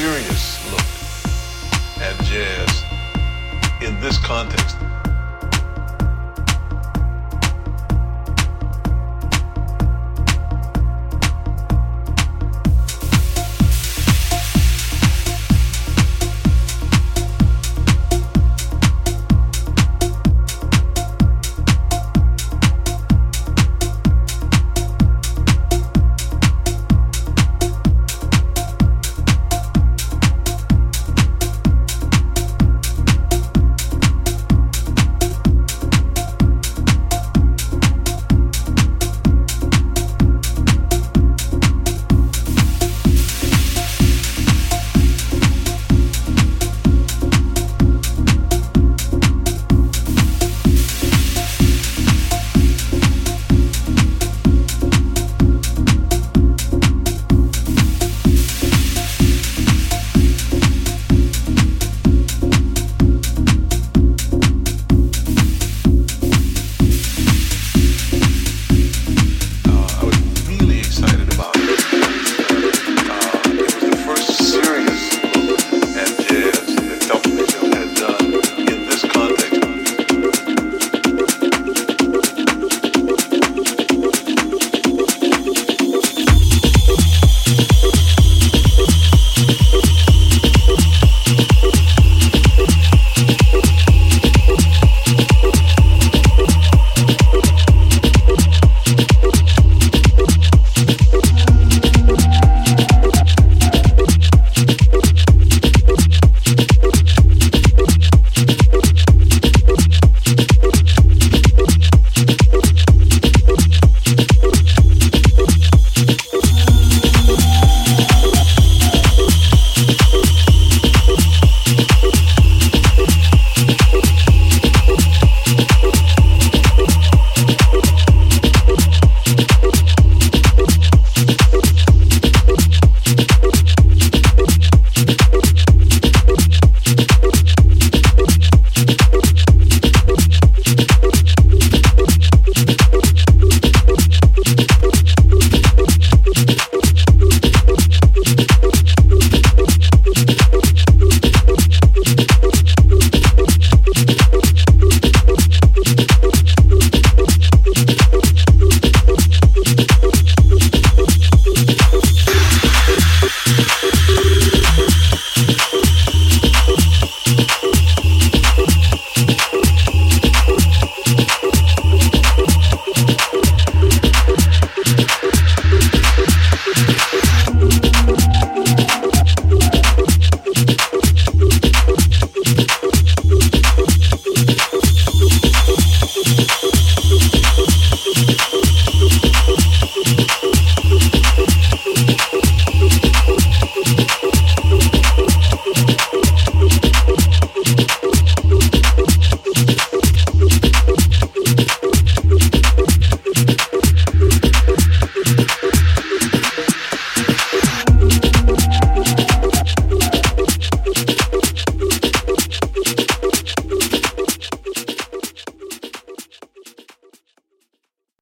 Serious look at jazz in this context